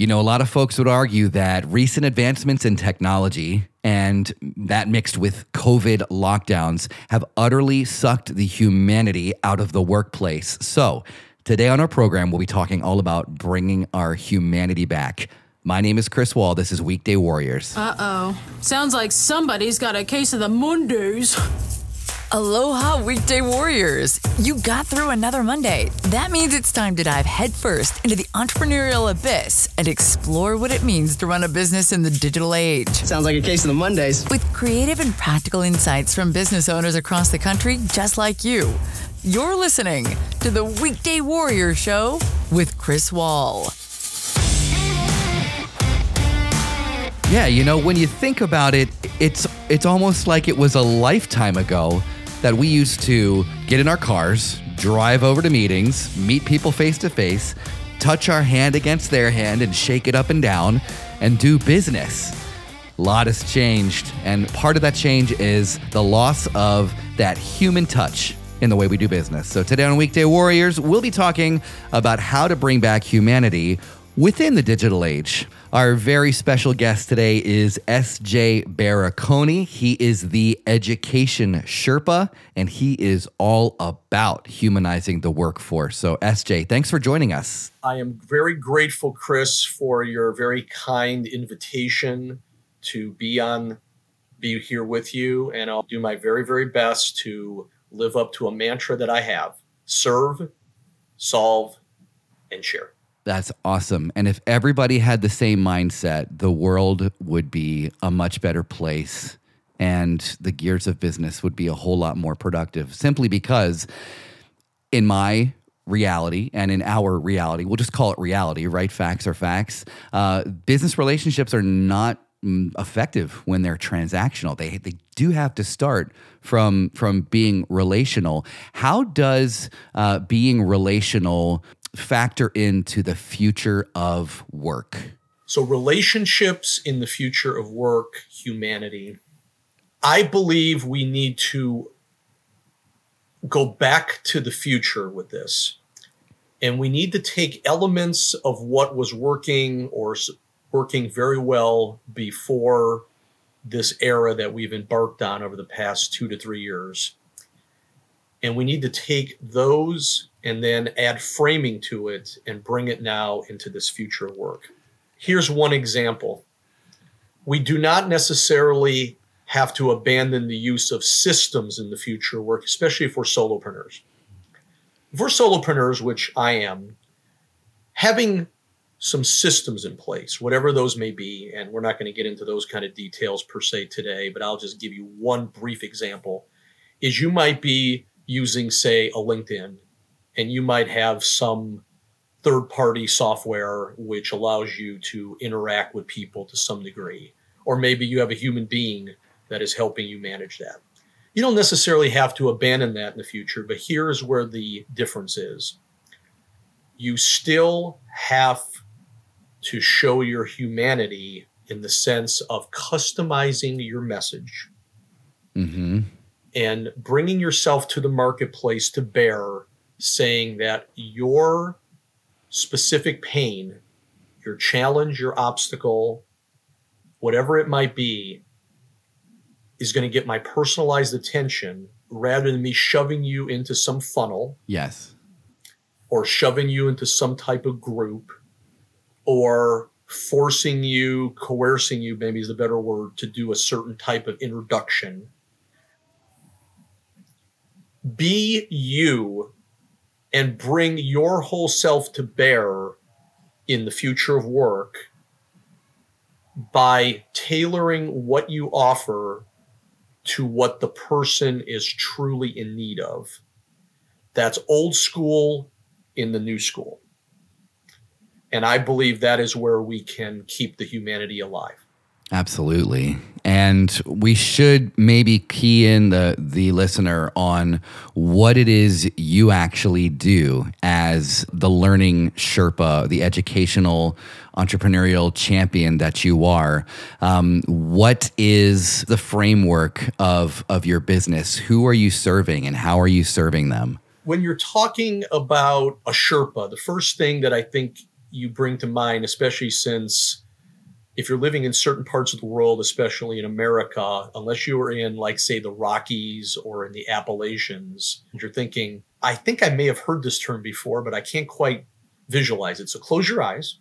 You know, a lot of folks would argue that recent advancements in technology and that mixed with COVID lockdowns have utterly sucked the humanity out of the workplace. So, today on our program, we'll be talking all about bringing our humanity back. My name is Chris Wall. This is Weekday Warriors. Uh oh. Sounds like somebody's got a case of the Mondays. Aloha, weekday warriors! You got through another Monday. That means it's time to dive headfirst into the entrepreneurial abyss and explore what it means to run a business in the digital age. Sounds like a case of the Mondays. With creative and practical insights from business owners across the country, just like you. You're listening to the Weekday Warrior Show with Chris Wall. Yeah, you know, when you think about it, it's it's almost like it was a lifetime ago that we used to get in our cars, drive over to meetings, meet people face to face, touch our hand against their hand and shake it up and down, and do business. A lot has changed, and part of that change is the loss of that human touch in the way we do business. So, today on Weekday Warriors, we'll be talking about how to bring back humanity within the digital age. Our very special guest today is SJ Barakony. He is the education Sherpa, and he is all about humanizing the workforce. So, SJ, thanks for joining us. I am very grateful, Chris, for your very kind invitation to be on, be here with you, and I'll do my very, very best to live up to a mantra that I have: serve, solve, and share. That's awesome. And if everybody had the same mindset, the world would be a much better place and the gears of business would be a whole lot more productive simply because in my reality and in our reality, we'll just call it reality, right? Facts are facts. Uh, business relationships are not mm, effective when they're transactional. They they do have to start from from being relational. How does uh, being relational factor into the future of work? So, relationships in the future of work, humanity. I believe we need to go back to the future with this. And we need to take elements of what was working or working very well before this era that we've embarked on over the past two to three years. And we need to take those and then add framing to it and bring it now into this future work. Here's one example. We do not necessarily have to abandon the use of systems in the future work, especially for solopreneurs. For solopreneurs, which I am, having some systems in place, whatever those may be, and we're not going to get into those kind of details per se today, but I'll just give you one brief example, is you might be using, say, a LinkedIn and you might have some third party software which allows you to interact with people to some degree. Or maybe you have a human being that is helping you manage that. You don't necessarily have to abandon that in the future, but here's where the difference is. You still have to show your humanity in the sense of customizing your message mm-hmm. and bringing yourself to the marketplace to bear saying that your specific pain, your challenge, your obstacle, whatever it might be, is going to get my personalized attention rather than me shoving you into some funnel. Yes. Or shoving you into some type of group or forcing you, coercing you, maybe is the better word, to do a certain type of introduction. Be you and bring your whole self to bear in the future of work by tailoring what you offer to what the person is truly in need of. That's old school in the new school. And I believe that is where we can keep the humanity alive. Absolutely. And we should maybe key in the the listener on what it is you actually do as the learning Sherpa, the educational entrepreneurial champion that you are. Um, what is the framework of of your business? Who are you serving, and how are you serving them? When you're talking about a Sherpa, the first thing that I think you bring to mind, especially since if you're living in certain parts of the world, especially in America, unless you are in, like, say, the Rockies or in the Appalachians, and you're thinking, I think I may have heard this term before, but I can't quite visualize it. So close your eyes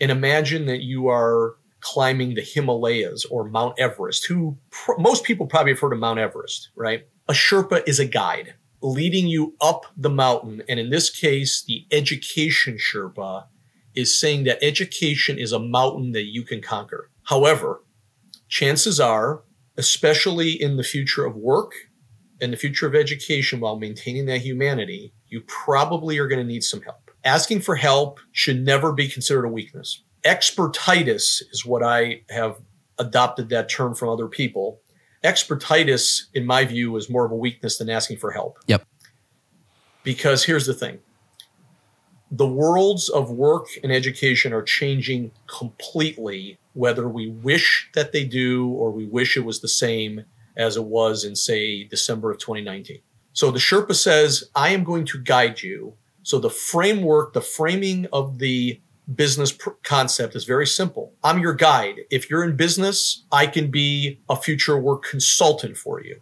and imagine that you are climbing the Himalayas or Mount Everest, who pr- most people probably have heard of Mount Everest, right? A Sherpa is a guide leading you up the mountain. And in this case, the education Sherpa is saying that education is a mountain that you can conquer. However, chances are, especially in the future of work and the future of education while maintaining that humanity, you probably are going to need some help. Asking for help should never be considered a weakness. Expertitis is what I have adopted that term from other people. Expertitis, in my view, is more of a weakness than asking for help. Yep. Because here's the thing the worlds of work and education are changing completely, whether we wish that they do or we wish it was the same as it was in, say, December of 2019. So the Sherpa says, I am going to guide you. So the framework, the framing of the business pr- concept is very simple. I'm your guide. If you're in business, I can be a future work consultant for you.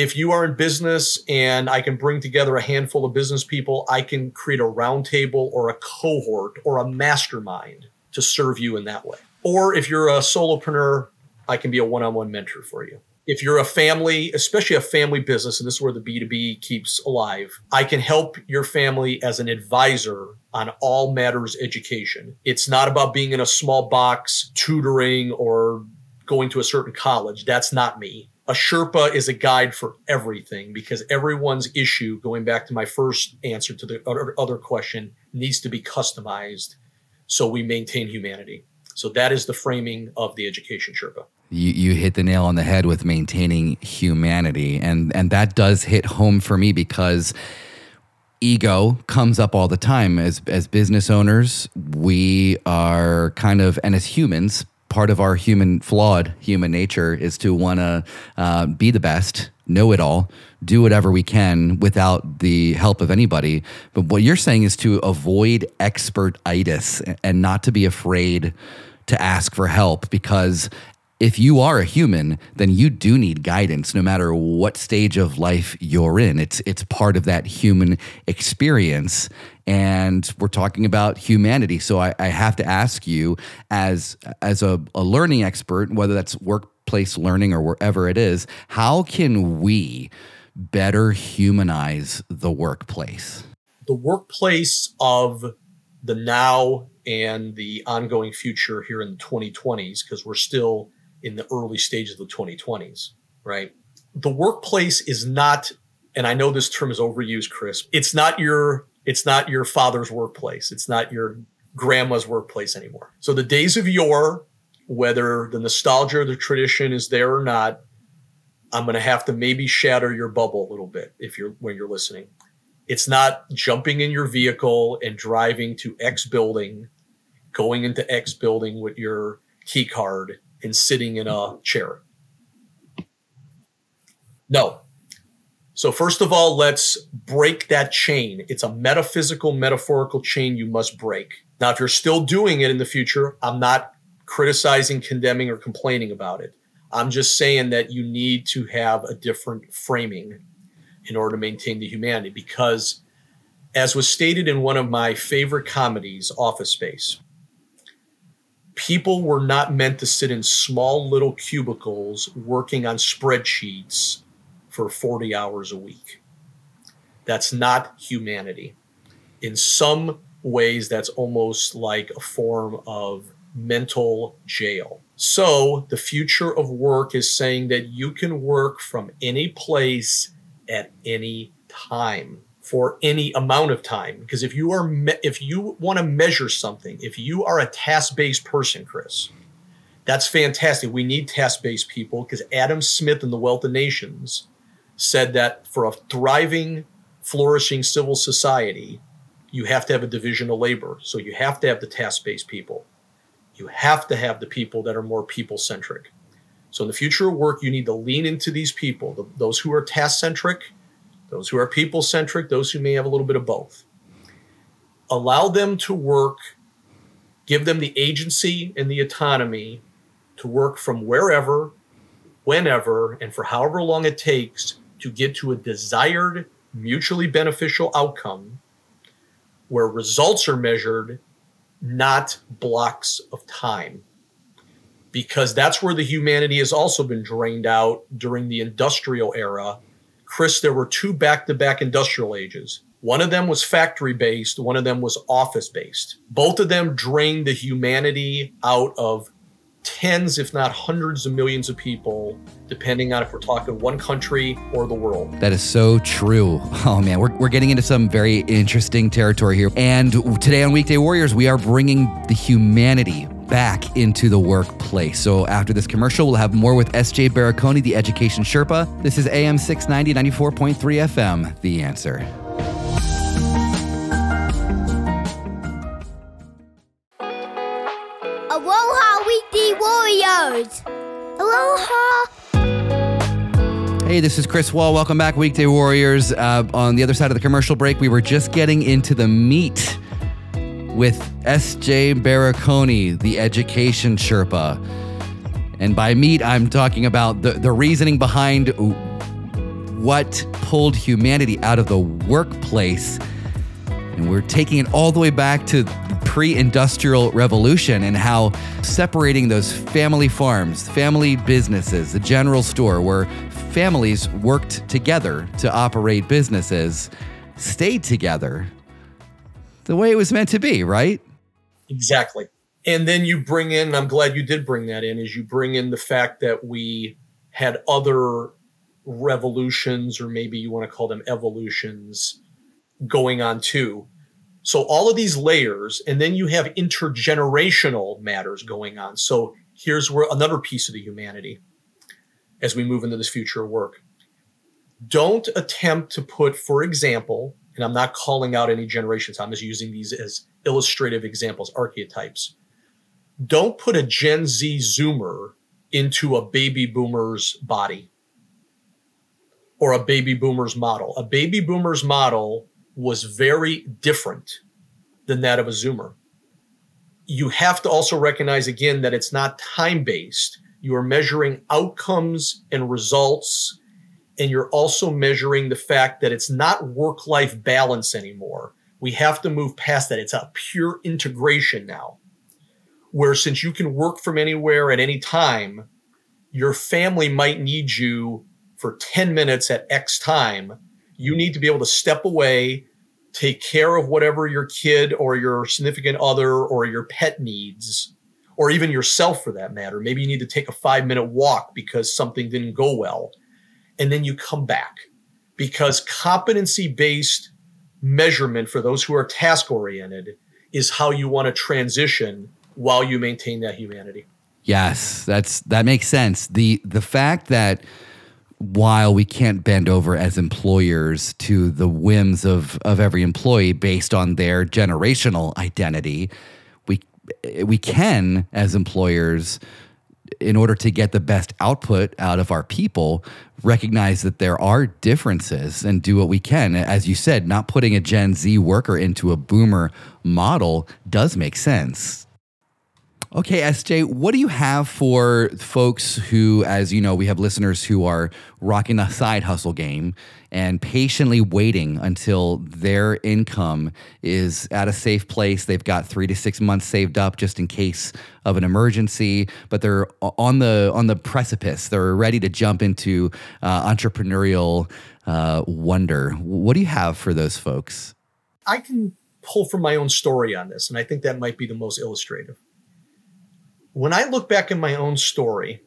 If you are in business and I can bring together a handful of business people, I can create a roundtable or a cohort or a mastermind to serve you in that way. Or if you're a solopreneur, I can be a one on one mentor for you if you're a family, especially a family business, and this is where the B2B keeps alive, I can help your family as an advisor on all matters education. It's not about being in a small box, tutoring, or going to a certain college. That's not me. A Sherpa is a guide for everything because everyone's issue, going back to my first answer to the other question, needs to be customized so we maintain humanity. So that is the framing of the education Sherpa you, you hit the nail on the head with maintaining humanity and and that does hit home for me because ego comes up all the time as as business owners we are kind of and as humans part of our human flawed human nature is to want to uh, be the best know it all do whatever we can without the help of anybody. But what you're saying is to avoid expertitis and not to be afraid to ask for help because if you are a human, then you do need guidance no matter what stage of life you're in. It's it's part of that human experience. And we're talking about humanity. So I, I have to ask you, as as a, a learning expert, whether that's workplace learning or wherever it is, how can we better humanize the workplace? The workplace of the now and the ongoing future here in the 2020s, because we're still in the early stages of the 2020s, right? The workplace is not, and I know this term is overused, Chris. It's not your it's not your father's workplace. It's not your grandma's workplace anymore. So the days of yore, whether the nostalgia or the tradition is there or not, I'm going to have to maybe shatter your bubble a little bit if you're when you're listening. It's not jumping in your vehicle and driving to X building, going into X building with your key card and sitting in a chair. No. So, first of all, let's break that chain. It's a metaphysical, metaphorical chain you must break. Now, if you're still doing it in the future, I'm not criticizing, condemning, or complaining about it. I'm just saying that you need to have a different framing in order to maintain the humanity because, as was stated in one of my favorite comedies, Office Space, people were not meant to sit in small little cubicles working on spreadsheets for 40 hours a week. That's not humanity. In some ways, that's almost like a form of mental jail. So, the future of work is saying that you can work from any place at any time for any amount of time. Because if you are me- if you want to measure something if you are a task-based person chris that's fantastic. We need task-based people because adam smith in the wealth of nations said that for a thriving flourishing civil society you have to have a division of labor. So you have to have the task-based people. You have to have the people that are more people-centric. So in the future of work you need to lean into these people the, those who are task-centric those who are people centric, those who may have a little bit of both. allow them to work, give them the agency and the autonomy to work from wherever, whenever, and for however long it takes to get to a desired, mutually beneficial outcome where results are measured, not blocks of time. Because that's where the humanity has also been drained out during the industrial era. Chris, there were two back to back industrial ages one of them was factory based, one of them was office based. Both of them drained the humanity out of tens, if not hundreds of millions of people, depending on if we're talking one country or the world. That is so true. Oh man, we're, we're getting into some very interesting territory here. And today on Weekday Warriors, we are bringing the humanity back into the workplace. So after this commercial, we'll have more with SJ Barakony, the Education Sherpa. This is AM 690, 94.3 FM, The Answer. Aloha Weekday Warriors. Aloha. Hey, this is Chris Wall. Welcome back, Weekday Warriors. Uh, on the other side of the commercial break, we were just getting into the meat with SJ Barakony, the education Sherpa. And by meat, I'm talking about the, the reasoning behind what pulled humanity out of the workplace. And we're taking it all the way back to the pre industrial revolution and how separating those family farms, family businesses, the general store where families worked together to operate businesses stayed together the way it was meant to be, right? Exactly. And then you bring in, I'm glad you did bring that in, is you bring in the fact that we had other revolutions, or maybe you want to call them evolutions, going on too. So all of these layers, and then you have intergenerational matters going on. So here's where another piece of the humanity as we move into this future work. Don't attempt to put, for example, and I'm not calling out any generations, I'm just using these as illustrative examples, archetypes. Don't put a Gen Z Zoomer into a baby boomer's body or a baby boomer's model. A baby boomer's model was very different than that of a Zoomer. You have to also recognize again that it's not time based. You are measuring outcomes and results, and you're also measuring the fact that it's not work life balance anymore. We have to move past that. It's a pure integration now, where since you can work from anywhere at any time, your family might need you for 10 minutes at X time you need to be able to step away, take care of whatever your kid or your significant other or your pet needs, or even yourself for that matter. Maybe you need to take a five minute walk because something didn't go well. And then you come back because competency based measurement for those who are task oriented is how you want to transition while you maintain that humanity. Yes, that's that makes sense. The the fact that while we can't bend over as employers to the whims of, of every employee based on their generational identity, we we can as employers in order to get the best output out of our people recognize that there are differences and do what we can. As you said not putting a gen z worker into a boomer model does make sense Okay, SJ, what do you have for folks who, as you know, we have listeners who are rocking the side hustle game and patiently waiting until their income is at a safe place. They've got three to six months saved up just in case of an emergency, but they're on the on the precipice. They're ready to jump into uh, entrepreneurial uh, wonder. What do you have for those folks? I can pull from my own story on this, and I think that might be the most illustrative when I look back in my own story,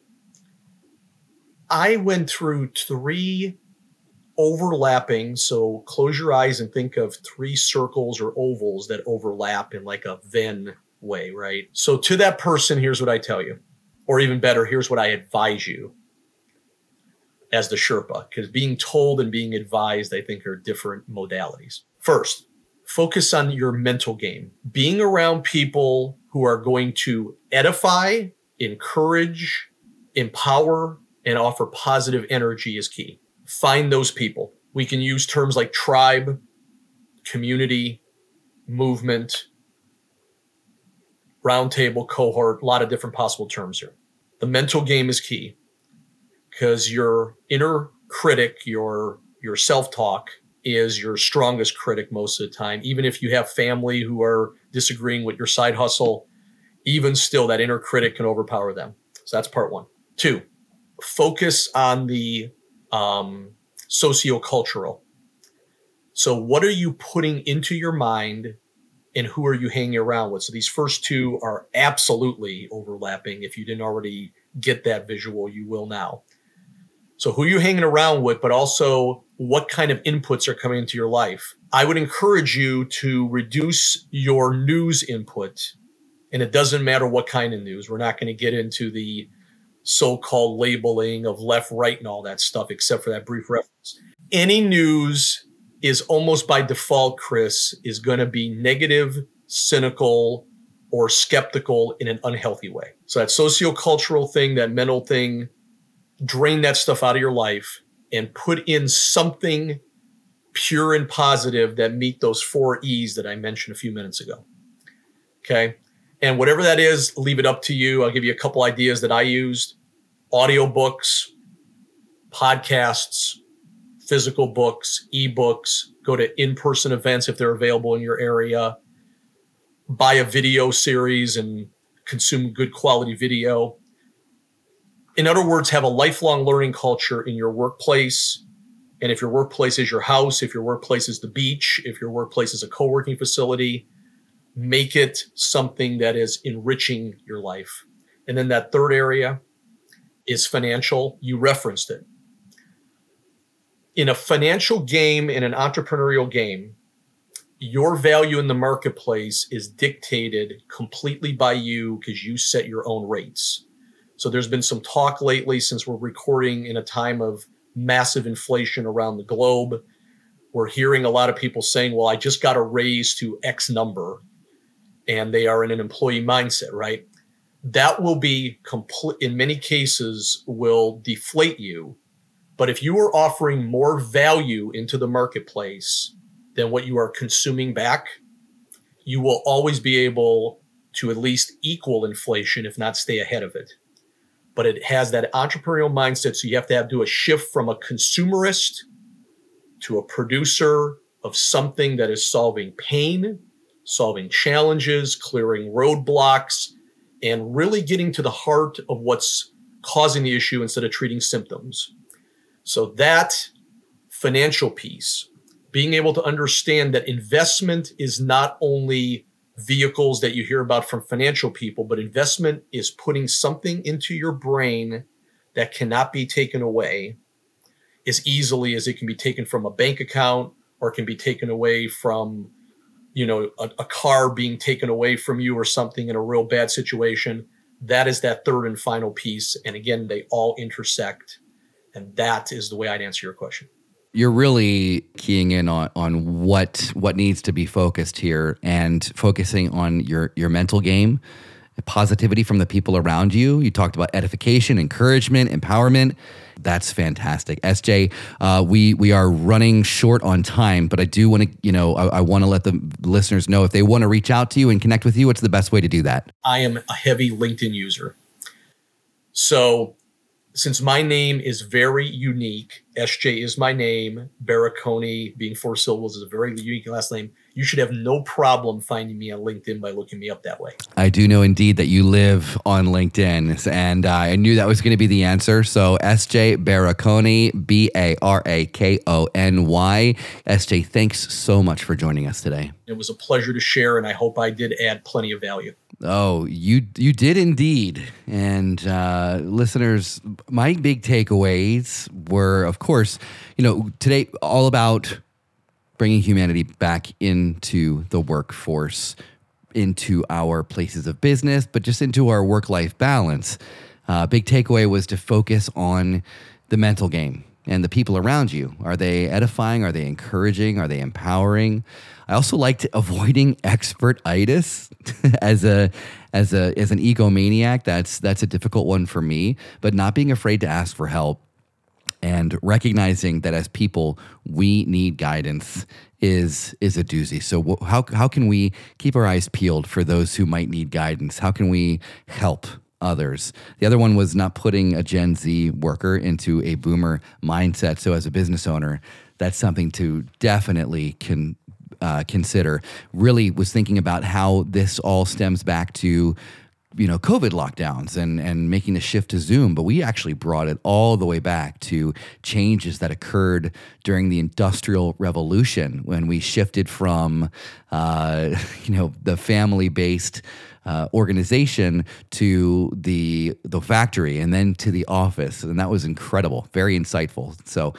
I went through three overlapping. So close your eyes and think of three circles or ovals that overlap in like a Venn way, right? So to that person, here's what I tell you. Or even better, here's what I advise you as the Sherpa, because being told and being advised, I think, are different modalities. First, focus on your mental game. Being around people who are going to edify, encourage, empower, and offer positive energy is key. Find those people. We can use terms like tribe, community, movement, roundtable, cohort, a lot of different possible terms here. The mental game is key because your inner critic, your your self-talk is your strongest critic most of the time. Even if you have family who are disagreeing with your side hustle, even still that inner critic can overpower them. So that's part one. Two, focus on the um, sociocultural. So, what are you putting into your mind and who are you hanging around with? So, these first two are absolutely overlapping. If you didn't already get that visual, you will now. So, who are you hanging around with, but also what kind of inputs are coming into your life? I would encourage you to reduce your news input. And it doesn't matter what kind of news. We're not going to get into the so-called labeling of left, right, and all that stuff, except for that brief reference. Any news is almost by default, Chris, is going to be negative, cynical, or skeptical in an unhealthy way. So that sociocultural thing, that mental thing, drain that stuff out of your life and put in something pure and positive that meet those four E's that I mentioned a few minutes ago. Okay. And whatever that is, leave it up to you. I'll give you a couple ideas that I used audiobooks, podcasts, physical books, ebooks, go to in person events if they're available in your area, buy a video series and consume good quality video. In other words, have a lifelong learning culture in your workplace. And if your workplace is your house, if your workplace is the beach, if your workplace is a co working facility, make it something that is enriching your life. And then that third area is financial. You referenced it. In a financial game, in an entrepreneurial game, your value in the marketplace is dictated completely by you because you set your own rates. So there's been some talk lately since we're recording in a time of massive inflation around the globe. We're hearing a lot of people saying, well, I just got a raise to X number and they are in an employee mindset, right? That will be complete in many cases will deflate you. But if you are offering more value into the marketplace than what you are consuming back, you will always be able to at least equal inflation, if not stay ahead of it. But it has that entrepreneurial mindset. So you have to have do a shift from a consumerist to a producer of something that is solving pain solving challenges, clearing roadblocks, and really getting to the heart of what's causing the issue instead of treating symptoms. So, that financial piece, being able to understand that investment is not only vehicles that you hear about from financial people, but investment is putting something into your brain that cannot be taken away as easily as it can be taken from a bank account or can be taken away from you know a, a, car being taken away from you or something in a real bad situation that is that third and final piece. And again they all intersect. And that is the way i'd answer your question. You're really keying in on, on what what needs to be focused here and focusing on your your mental game positivity from the people around you. You talked about edification, encouragement, empowerment. That's fantastic, SJ. Uh, we we are running short on time, but I do want to, you know, I, I want to let the listeners know if they want to reach out to you and connect with you. What's the best way to do that? I am a heavy LinkedIn user, so since my name is very unique, SJ is my name. Barakony being four syllables is a very unique last name you should have no problem finding me on LinkedIn by looking me up that way. I do know indeed that you live on LinkedIn, and uh, I knew that was going to be the answer. So SJ Barakony, B A R A K O N Y. SJ, thanks so much for joining us today. It was a pleasure to share, and I hope I did add plenty of value. Oh, you you did indeed. And uh, listeners, my big takeaways were, of course, you know, today all about bringing humanity back into the workforce, into our places of business, but just into our work life balance. Uh, big takeaway was to focus on the mental game and the people around you. Are they edifying? Are they encouraging? Are they empowering? I also liked avoiding expertitis as a as a as an egomaniac. That's that's a difficult one for me. But not being afraid to ask for help and recognizing that as people we need guidance is is a doozy. So wh- how, how can we keep our eyes peeled for those who might need guidance? How can we help others? The other one was not putting a gen z worker into a boomer mindset. So as a business owner that's something to definitely can uh, consider. Really was thinking about how this all stems back to you know covid lockdowns and and making the shift to zoom but we actually brought it all the way back to changes that occurred during the industrial revolution when we shifted from uh, you know the family based uh, organization to the the factory and then to the office. And that was incredible very insightful. So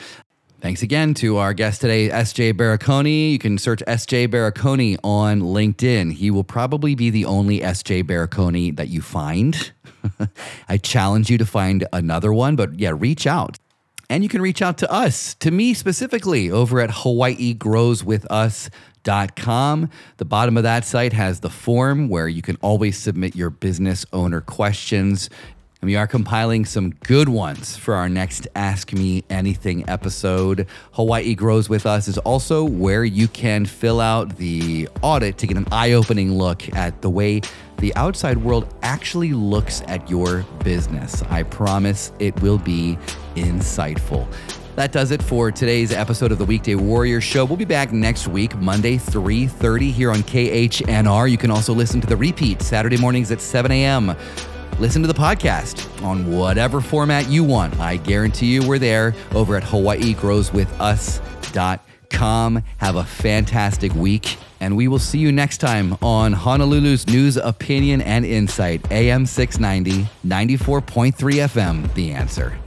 Thanks again to our guest today, SJ Barakony. You can search SJ Barakony on LinkedIn. He will probably be the only SJ Barakony that you find. I challenge you to find another one, but yeah, reach out. And you can reach out to us, to me specifically, over at HawaiiGrowsWithUs.com. The bottom of that site has the form where you can always submit your business owner questions and we are compiling some good ones for our next Ask Me Anything episode. Hawaii Grows With Us is also where you can fill out the audit to get an eye opening look at the way the outside world actually looks at your business. I promise it will be insightful. That does it for today's episode of the Weekday Warrior Show. We'll be back next week, Monday, 3.30 here on KHNR. You can also listen to the repeat Saturday mornings at 7 a.m listen to the podcast on whatever format you want. I guarantee you we're there over at HawaiiGrowsWithUs.com. Have a fantastic week, and we will see you next time on Honolulu's News, Opinion, and Insight, AM 690, 94.3 FM, The Answer.